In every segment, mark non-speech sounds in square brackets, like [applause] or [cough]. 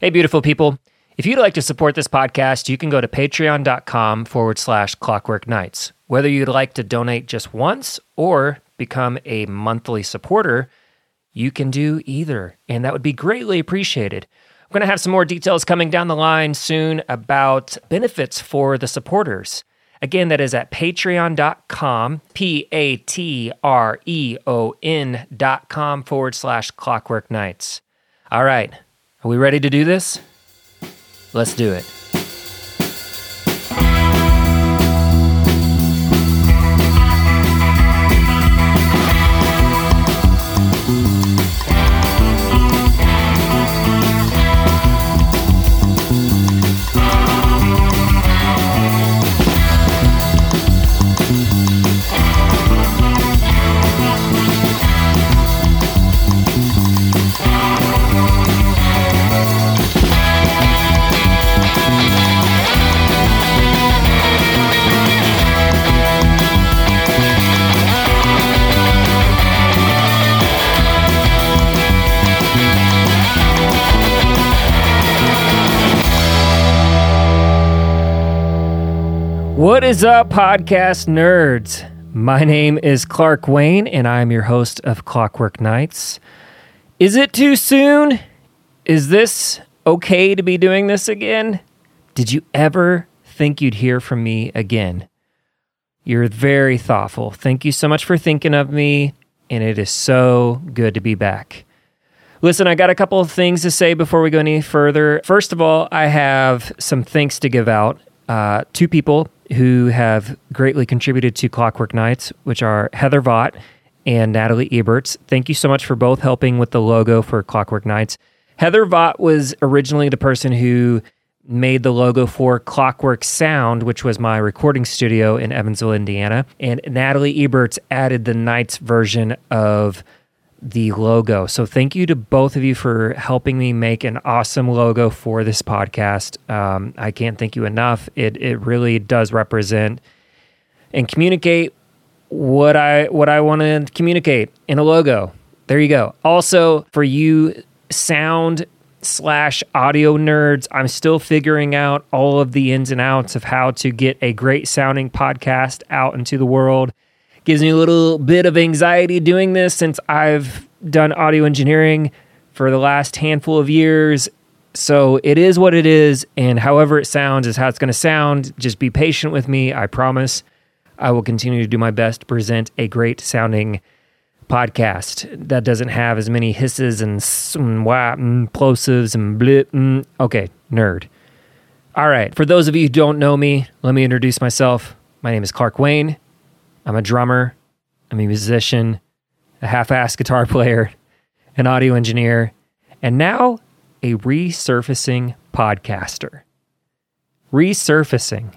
Hey, beautiful people. If you'd like to support this podcast, you can go to patreon.com forward slash clockwork nights. Whether you'd like to donate just once or become a monthly supporter, you can do either, and that would be greatly appreciated. I'm going to have some more details coming down the line soon about benefits for the supporters. Again, that is at patreon.com, P A T R E O N dot com forward slash clockwork nights. All right, are we ready to do this? Let's do it. Is up, podcast nerds? My name is Clark Wayne, and I'm your host of Clockwork Nights. Is it too soon? Is this okay to be doing this again? Did you ever think you'd hear from me again? You're very thoughtful. Thank you so much for thinking of me, and it is so good to be back. Listen, I got a couple of things to say before we go any further. First of all, I have some thanks to give out. Uh, two people who have greatly contributed to Clockwork Nights, which are Heather Vaught and Natalie Eberts. Thank you so much for both helping with the logo for Clockwork Nights. Heather Vaught was originally the person who made the logo for Clockwork Sound, which was my recording studio in Evansville, Indiana. And Natalie Eberts added the Nights version of the logo. So thank you to both of you for helping me make an awesome logo for this podcast. Um, I can't thank you enough. It it really does represent and communicate what I what I want to communicate in a logo. There you go. Also for you sound slash audio nerds, I'm still figuring out all of the ins and outs of how to get a great sounding podcast out into the world gives me a little bit of anxiety doing this since I've done audio engineering for the last handful of years. So it is what it is, and however it sounds is how it's going to sound. Just be patient with me. I promise I will continue to do my best to present a great sounding podcast that doesn't have as many hisses and, wah, and plosives and blip. Okay, nerd. All right, for those of you who don't know me, let me introduce myself. My name is Clark Wayne. I'm a drummer, I'm a musician, a half assed guitar [laughs] player, an audio engineer, and now a resurfacing podcaster. Resurfacing,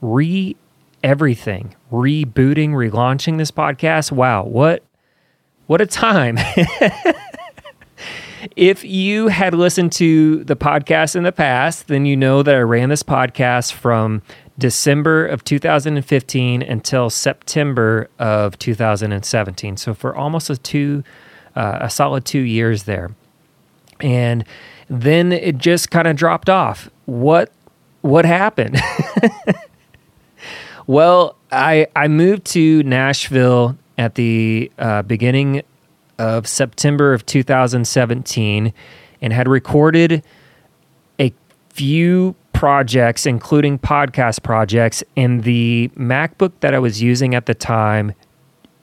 re everything, rebooting, relaunching this podcast. Wow, what what a time. [laughs] if you had listened to the podcast in the past, then you know that I ran this podcast from December of 2015 until September of 2017. So for almost a two, uh, a solid two years there, and then it just kind of dropped off. What what happened? [laughs] well, I I moved to Nashville at the uh, beginning of September of 2017 and had recorded a few projects, including podcast projects, and the MacBook that I was using at the time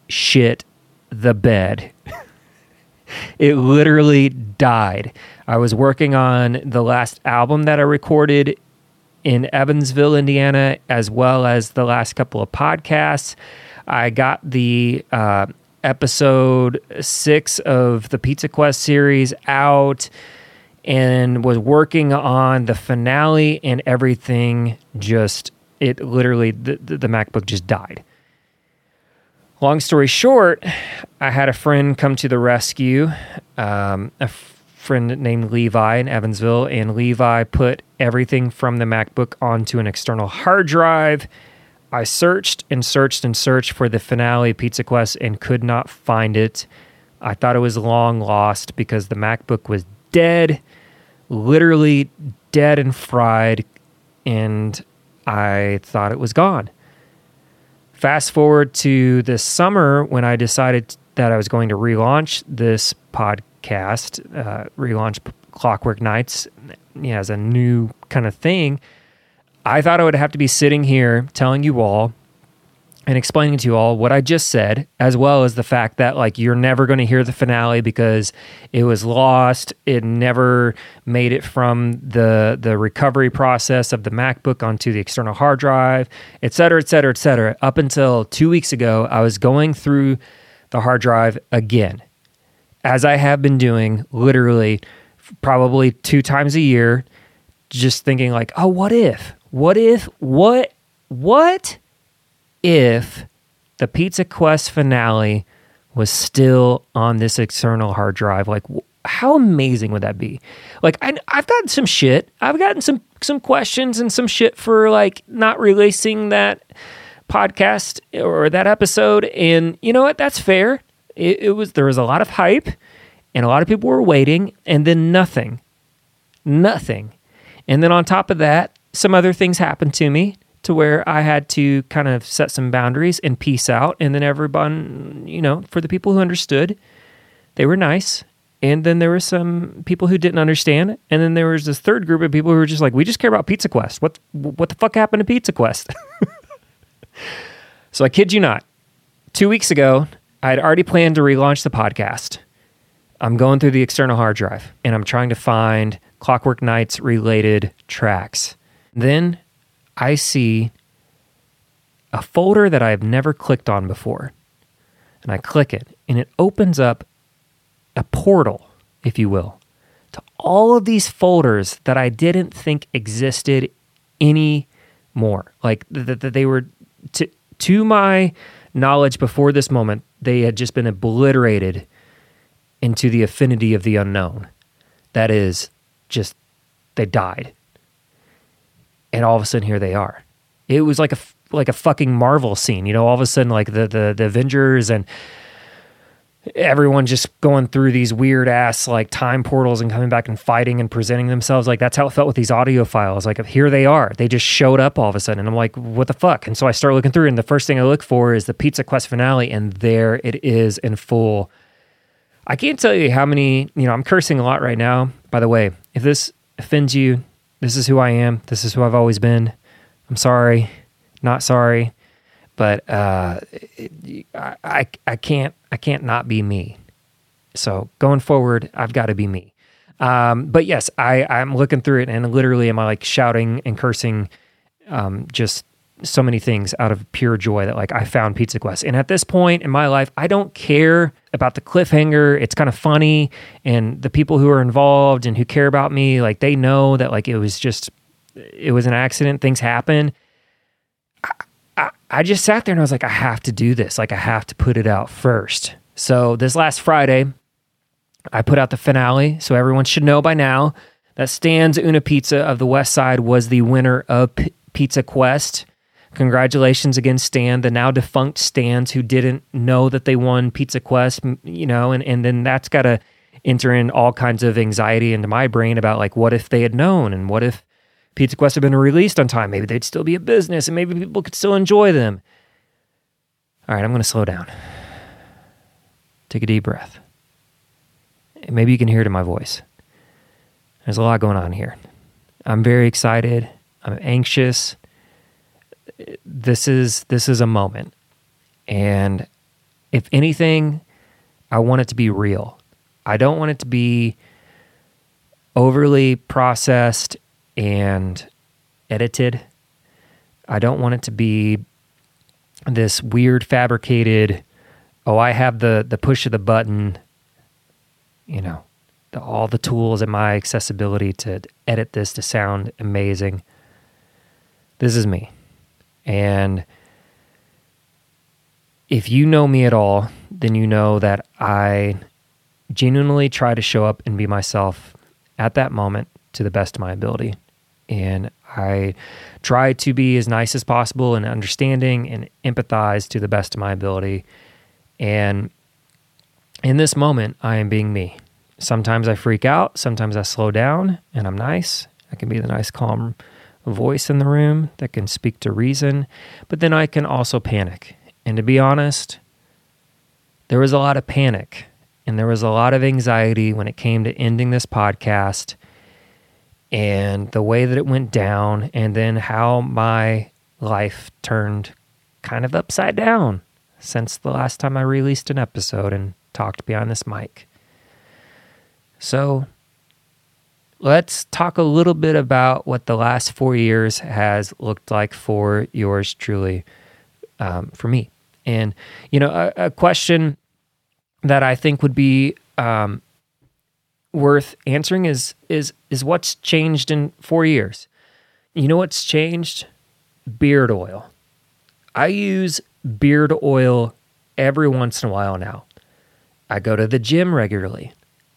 shit the bed. [laughs] it literally died. I was working on the last album that I recorded in Evansville, Indiana, as well as the last couple of podcasts. I got the uh, episode six of the Pizza Quest series out and was working on the finale and everything just it literally the, the macbook just died. Long story short i had a friend come to the rescue um, a friend named levi in evansville and levi put everything from the macbook onto an external hard drive. I searched and searched and searched for the finale pizza quest and could not find it. I thought it was long lost because the macbook was dead literally dead and fried, and I thought it was gone. Fast forward to this summer when I decided that I was going to relaunch this podcast, uh, relaunch Clockwork Nights know, as a new kind of thing. I thought I would have to be sitting here telling you all and explaining to you all what I just said, as well as the fact that like you're never going to hear the finale because it was lost. It never made it from the the recovery process of the MacBook onto the external hard drive, et cetera, et cetera, et cetera. Up until two weeks ago, I was going through the hard drive again, as I have been doing literally probably two times a year, just thinking like, oh, what if? What if? What? What? If the Pizza Quest finale was still on this external hard drive. Like, how amazing would that be? Like, I, have gotten some shit. I've gotten some some questions and some shit for like not releasing that podcast or that episode. And you know what? That's fair. It, it was there was a lot of hype, and a lot of people were waiting, and then nothing, nothing. And then on top of that, some other things happened to me to where I had to kind of set some boundaries and peace out. And then everyone, you know, for the people who understood, they were nice. And then there were some people who didn't understand. And then there was this third group of people who were just like, we just care about Pizza Quest. What, what the fuck happened to Pizza Quest? [laughs] so I kid you not. Two weeks ago, I had already planned to relaunch the podcast. I'm going through the external hard drive and I'm trying to find Clockwork Nights related tracks. Then I see a folder that I've never clicked on before. And I click it, and it opens up a portal, if you will, to all of these folders that I didn't think existed anymore. Like that they were, to my knowledge before this moment, they had just been obliterated into the affinity of the unknown. That is, just they died and all of a sudden here they are. It was like a like a fucking Marvel scene, you know. All of a sudden, like the the, the Avengers and everyone just going through these weird ass like time portals and coming back and fighting and presenting themselves. Like that's how it felt with these audio files. Like here they are. They just showed up all of a sudden, and I'm like, what the fuck? And so I start looking through, and the first thing I look for is the Pizza Quest finale, and there it is in full. I can't tell you how many. You know, I'm cursing a lot right now. By the way, if this offends you, this is who I am. This is who I've always been. I'm sorry, not sorry, but uh, I, I can't I can't not be me. So going forward, I've got to be me. Um, but yes, I I'm looking through it and literally am I like shouting and cursing, um, just so many things out of pure joy that like I found Pizza Quest. And at this point in my life, I don't care about the cliffhanger. It's kind of funny and the people who are involved and who care about me, like they know that like it was just it was an accident, things happen. I, I, I just sat there and I was like, I have to do this. Like I have to put it out first. So this last Friday, I put out the finale, so everyone should know by now that Stan's Una Pizza of the West Side was the winner of P- Pizza Quest. Congratulations again, Stan, the now defunct Stans who didn't know that they won Pizza Quest, you know, and, and then that's got to enter in all kinds of anxiety into my brain about like, what if they had known and what if Pizza Quest had been released on time? Maybe they'd still be a business and maybe people could still enjoy them. All right, I'm going to slow down. Take a deep breath. Maybe you can hear it in my voice. There's a lot going on here. I'm very excited. I'm anxious this is this is a moment. And if anything i want it to be real. I don't want it to be overly processed and edited. I don't want it to be this weird fabricated oh i have the the push of the button you know the, all the tools at my accessibility to edit this to sound amazing. This is me and if you know me at all, then you know that I genuinely try to show up and be myself at that moment to the best of my ability. And I try to be as nice as possible and understanding and empathize to the best of my ability. And in this moment, I am being me. Sometimes I freak out, sometimes I slow down and I'm nice. I can be the nice, calm voice in the room that can speak to reason, but then I can also panic. And to be honest, there was a lot of panic and there was a lot of anxiety when it came to ending this podcast and the way that it went down, and then how my life turned kind of upside down since the last time I released an episode and talked behind this mic. So, let's talk a little bit about what the last four years has looked like for yours truly, um, for me. And, you know, a, a, question that I think would be um, worth answering is is is what's changed in 4 years. You know what's changed? Beard oil. I use beard oil every once in a while now. I go to the gym regularly.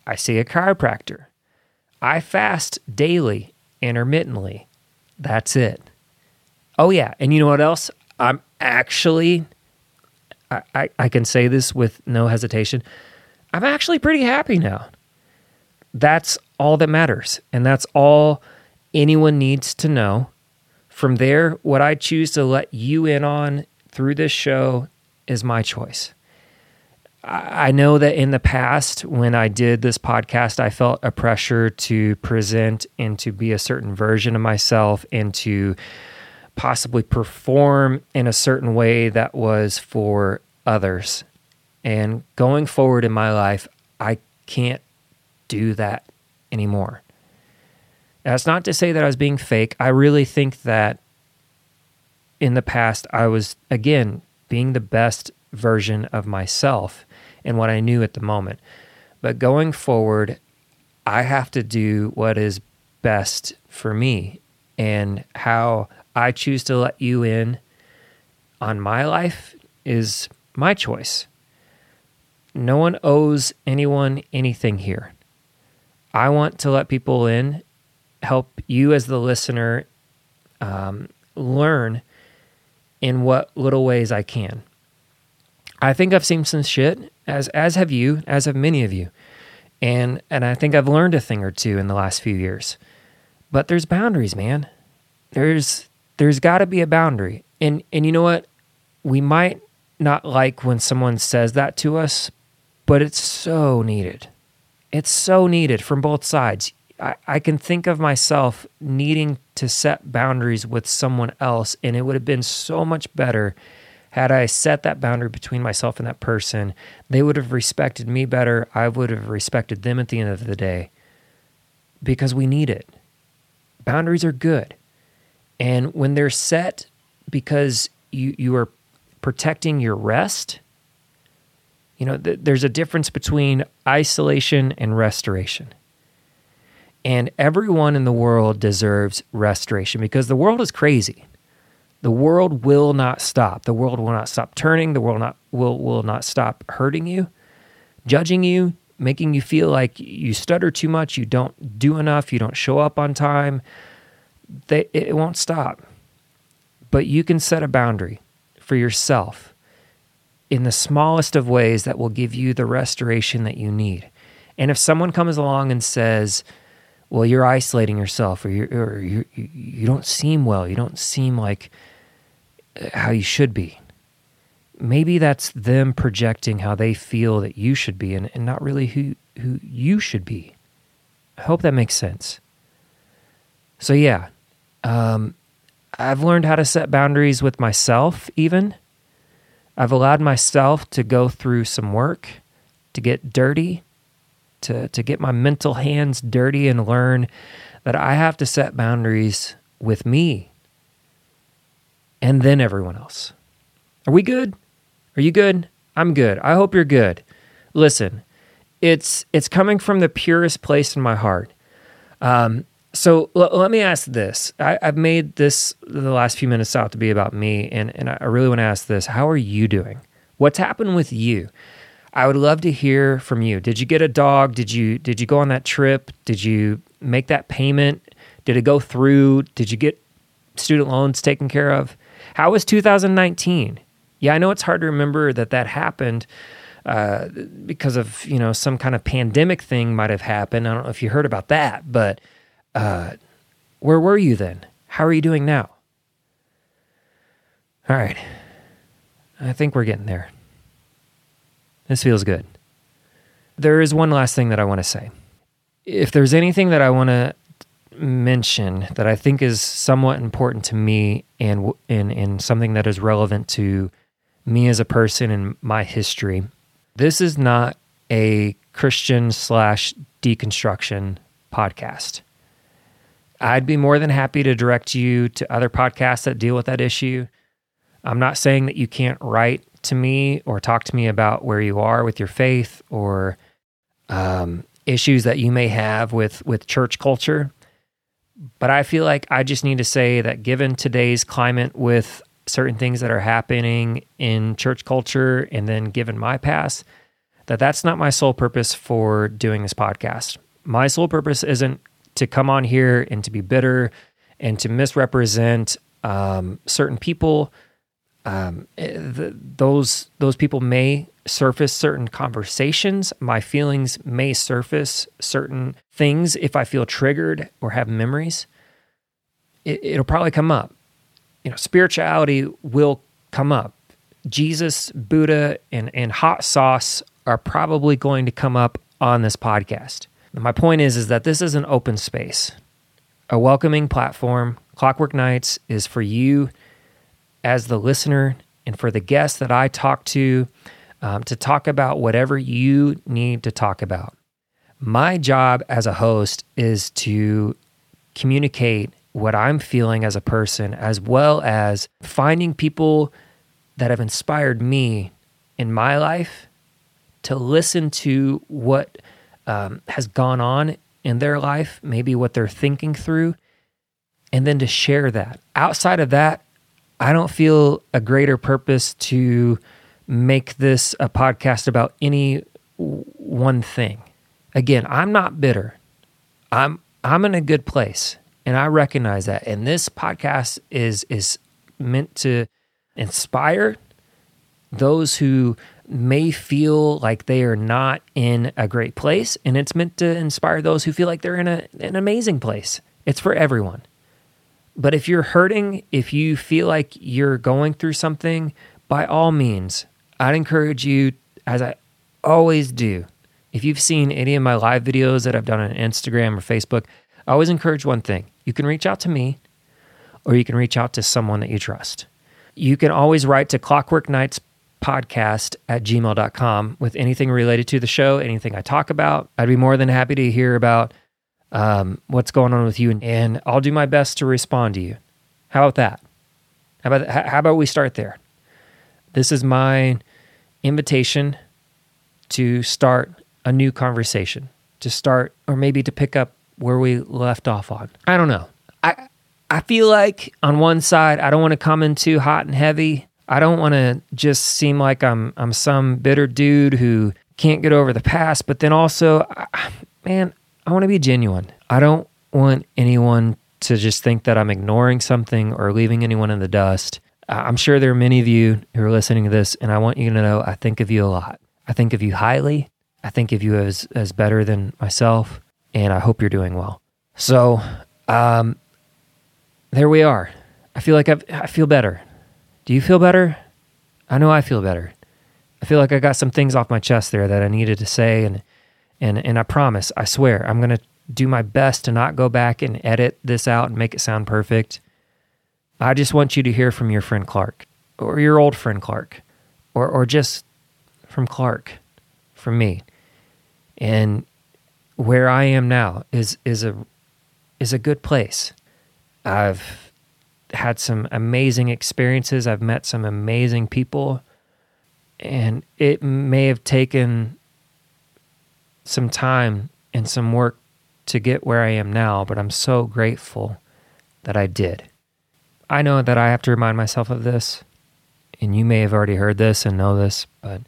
I see a chiropractor. I fast daily, intermittently. That's it. Oh, yeah. And you know what else? I'm actually, I, I, I can say this with no hesitation. I'm actually pretty happy now. That's all that matters. And that's all anyone needs to know. From there, what I choose to let you in on through this show is my choice. I know that in the past, when I did this podcast, I felt a pressure to present and to be a certain version of myself and to possibly perform in a certain way that was for others. And going forward in my life, I can't do that anymore. That's not to say that I was being fake. I really think that in the past, I was, again, being the best version of myself and what I knew at the moment. But going forward, I have to do what is best for me and how I choose to let you in on my life is my choice. No one owes anyone anything here. I want to let people in, help you as the listener um, learn in what little ways I can. I think I've seen some shit, as as have you, as have many of you, and and I think I've learned a thing or two in the last few years. But there's boundaries, man. There's there's got to be a boundary, and and you know what? We might not like when someone says that to us, but it's so needed. It's so needed from both sides. I, I can think of myself needing to set boundaries with someone else, and it would have been so much better had I set that boundary between myself and that person. They would have respected me better. I would have respected them at the end of the day because we need it. Boundaries are good. And when they're set because you, you are protecting your rest, you know, th- there's a difference between isolation and restoration. And everyone in the world deserves restoration because the world is crazy. The world will not stop. The world will not stop turning. The world not, will, will not stop hurting you, judging you, making you feel like you stutter too much, you don't do enough, you don't show up on time. They, it won't stop. But you can set a boundary for yourself in the smallest of ways that will give you the restoration that you need. And if someone comes along and says, well, you're isolating yourself, or, you're, or you you don't seem well, you don't seem like how you should be. Maybe that's them projecting how they feel that you should be and, and not really who, who you should be. I hope that makes sense. So, yeah, um, I've learned how to set boundaries with myself, even. I've allowed myself to go through some work, to get dirty, to, to get my mental hands dirty and learn that I have to set boundaries with me and then everyone else. Are we good? Are you good? I'm good. I hope you're good. Listen, it's it's coming from the purest place in my heart. Um, so l- let me ask this. I, have made this the last few minutes out to be about me, and, and I really want to ask this. How are you doing? What's happened with you? I would love to hear from you. Did you get a dog? Did you did you go on that trip? Did you make that payment? Did it go through? Did you get student loans taken care of? How was 2019? Yeah, I know it's hard to remember that that happened, uh, because of you know some kind of pandemic thing might have happened. I don't know if you heard about that, but uh, where were you then? How are you doing now? All right, I think we're getting there. This feels good. There is one last thing that I want to say. If there's anything that I want to mention that I think is somewhat important to me and and and something that is relevant to me as a person and my history. This is not a Christian slash deconstruction podcast. I'd be more than happy to direct you to other podcasts that deal with that issue. I'm not saying that you can't write to me or talk to me about where you are with your faith or um, issues that you may have with with church culture. But I feel like I just need to say that given today's climate with certain things that are happening in church culture and then given my past, that that's not my sole purpose for doing this podcast. My sole purpose isn't to come on here and to be bitter and to misrepresent um, certain people. Um, eh, the, those those people may surface certain conversations. My feelings may surface certain things if I feel triggered or have memories. It, it'll probably come up. You know, spirituality will come up. Jesus, Buddha, and, and hot sauce are probably going to come up on this podcast. My point is, is that this is an open space, a welcoming platform. Clockwork Nights is for you as the listener and for the guests that I talk to um, to talk about whatever you need to talk about. My job as a host is to communicate what I'm feeling as a person, as well as finding people that have inspired me in my life to listen to what um, has gone on in their life, maybe what they're thinking through, and then to share that. Outside of that, I don't feel a greater purpose to make this a podcast about any one thing. Again, I'm not bitter. I'm I'm in a good place and I recognize that. And this podcast is is meant to inspire those who may feel like they are not in a great place and it's meant to inspire those who feel like they're in a, an amazing place. It's for everyone. But if you're hurting, if you feel like you're going through something, by all means, I'd encourage you, as I always do, if you've seen any of my live videos that I've done on Instagram or Facebook, I always encourage one thing. You can reach out to me or you can reach out to someone that you trust. You can always write to Clockwork Nights podcast at gmail.com with anything related to the show, anything I talk about. I'd be more than happy to hear about um, what's going on with you, and I'll do my best to respond to you. How about that? How about, how about we start there? This is my invitation to start a new conversation, to start or maybe to pick up where we left off on. I don't know. I I feel like on one side I don't want to come in too hot and heavy. I don't want to just seem like I'm I'm some bitter dude who can't get over the past, but then also man, I want to be genuine. I don't want anyone to just think that I'm ignoring something or leaving anyone in the dust. I'm sure there are many of you who are listening to this, and I want you to know I think of you a lot. I think of you highly. I think of you as, as better than myself, and I hope you're doing well. So, um, there we are. I feel like I've, I feel better. Do you feel better? I know I feel better. I feel like I got some things off my chest there that I needed to say, and and and I promise, I swear, I'm gonna do my best to not go back and edit this out and make it sound perfect. I just want you to hear from your friend Clark or your old friend Clark or, or just from Clark, from me. And where I am now is, is a, is a good place. I've had some amazing experiences. I've met some amazing people and it may have taken some time and some work to get where I am now, but I'm so grateful that I did. I know that I have to remind myself of this, and you may have already heard this and know this, but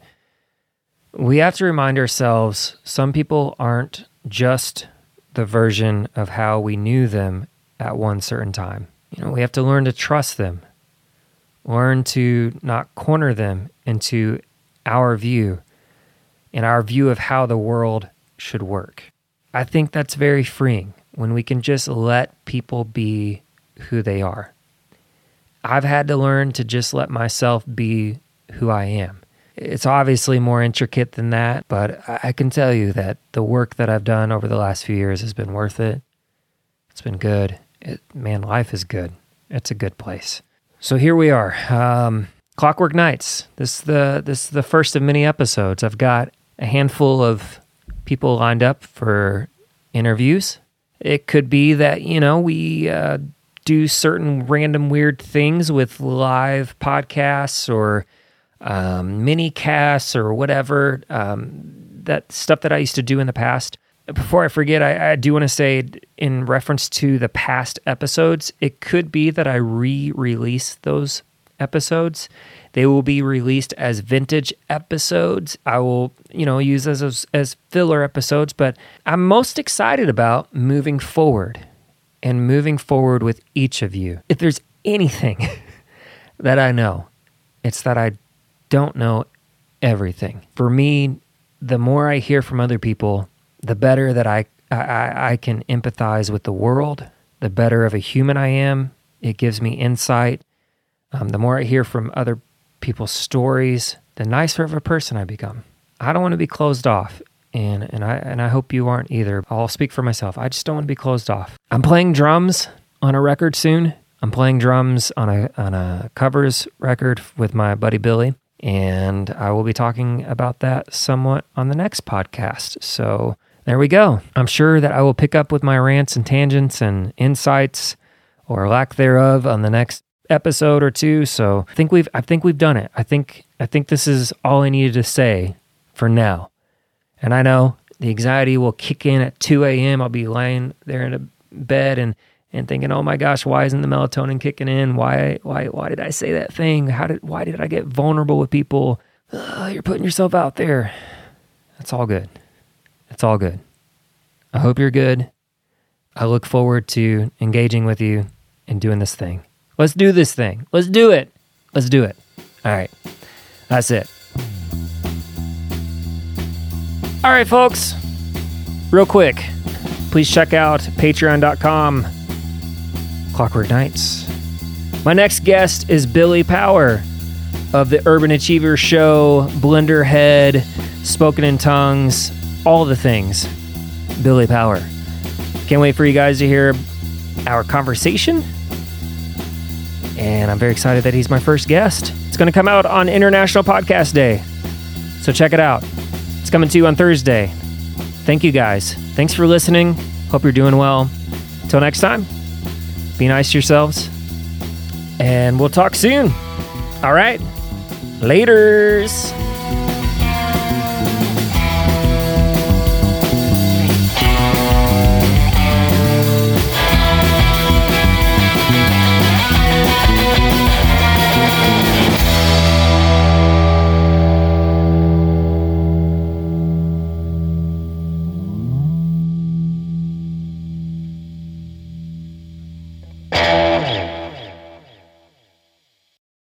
we have to remind ourselves some people aren't just the version of how we knew them at one certain time. You know, we have to learn to trust them, learn to not corner them into our view, and our view of how the world should work. I think that's very freeing when we can just let people be who they are. I've had to learn to just let myself be who I am. It's obviously more intricate than that, but I can tell you that the work that I've done over the last few years has been worth it. It's been good. It, man, life is good. It's a good place. So here we are. Um, Clockwork Nights. This is the this is the first of many episodes. I've got a handful of people lined up for interviews. It could be that you know we uh, do certain random weird things with live podcasts or um, mini casts or whatever um, that stuff that I used to do in the past. Before I forget, I, I do want to say, in reference to the past episodes, it could be that I re release those episodes. They will be released as vintage episodes. I will, you know, use as, as filler episodes, but I'm most excited about moving forward and moving forward with each of you. If there's anything [laughs] that I know, it's that I don't know everything. For me, the more I hear from other people, the better that I, I, I can empathize with the world, the better of a human I am. It gives me insight. Um, the more I hear from other people's stories, the nicer of a person I become. I don't want to be closed off, and and I and I hope you aren't either. I'll speak for myself. I just don't want to be closed off. I'm playing drums on a record soon. I'm playing drums on a on a covers record with my buddy Billy, and I will be talking about that somewhat on the next podcast. So there we go. I'm sure that I will pick up with my rants and tangents and insights or lack thereof on the next episode or two. So I think we've I think we've done it. I think I think this is all I needed to say for now. And I know the anxiety will kick in at 2 a.m. I'll be laying there in a bed and and thinking, "Oh my gosh, why isn't the melatonin kicking in? Why why why did I say that thing? How did why did I get vulnerable with people? Ugh, you're putting yourself out there." That's all good. It's all good. I hope you're good. I look forward to engaging with you and doing this thing. Let's do this thing. Let's do it. Let's do it. All right. That's it. All right, folks. Real quick, please check out patreon.com Clockwork Nights. My next guest is Billy Power of the Urban Achiever Show, Blender Head, Spoken in Tongues, all the things. Billy Power. Can't wait for you guys to hear our conversation. And I'm very excited that he's my first guest. It's going to come out on International Podcast Day. So check it out. It's coming to you on Thursday. Thank you guys. Thanks for listening. Hope you're doing well. Until next time, be nice to yourselves. And we'll talk soon. All right. Laters.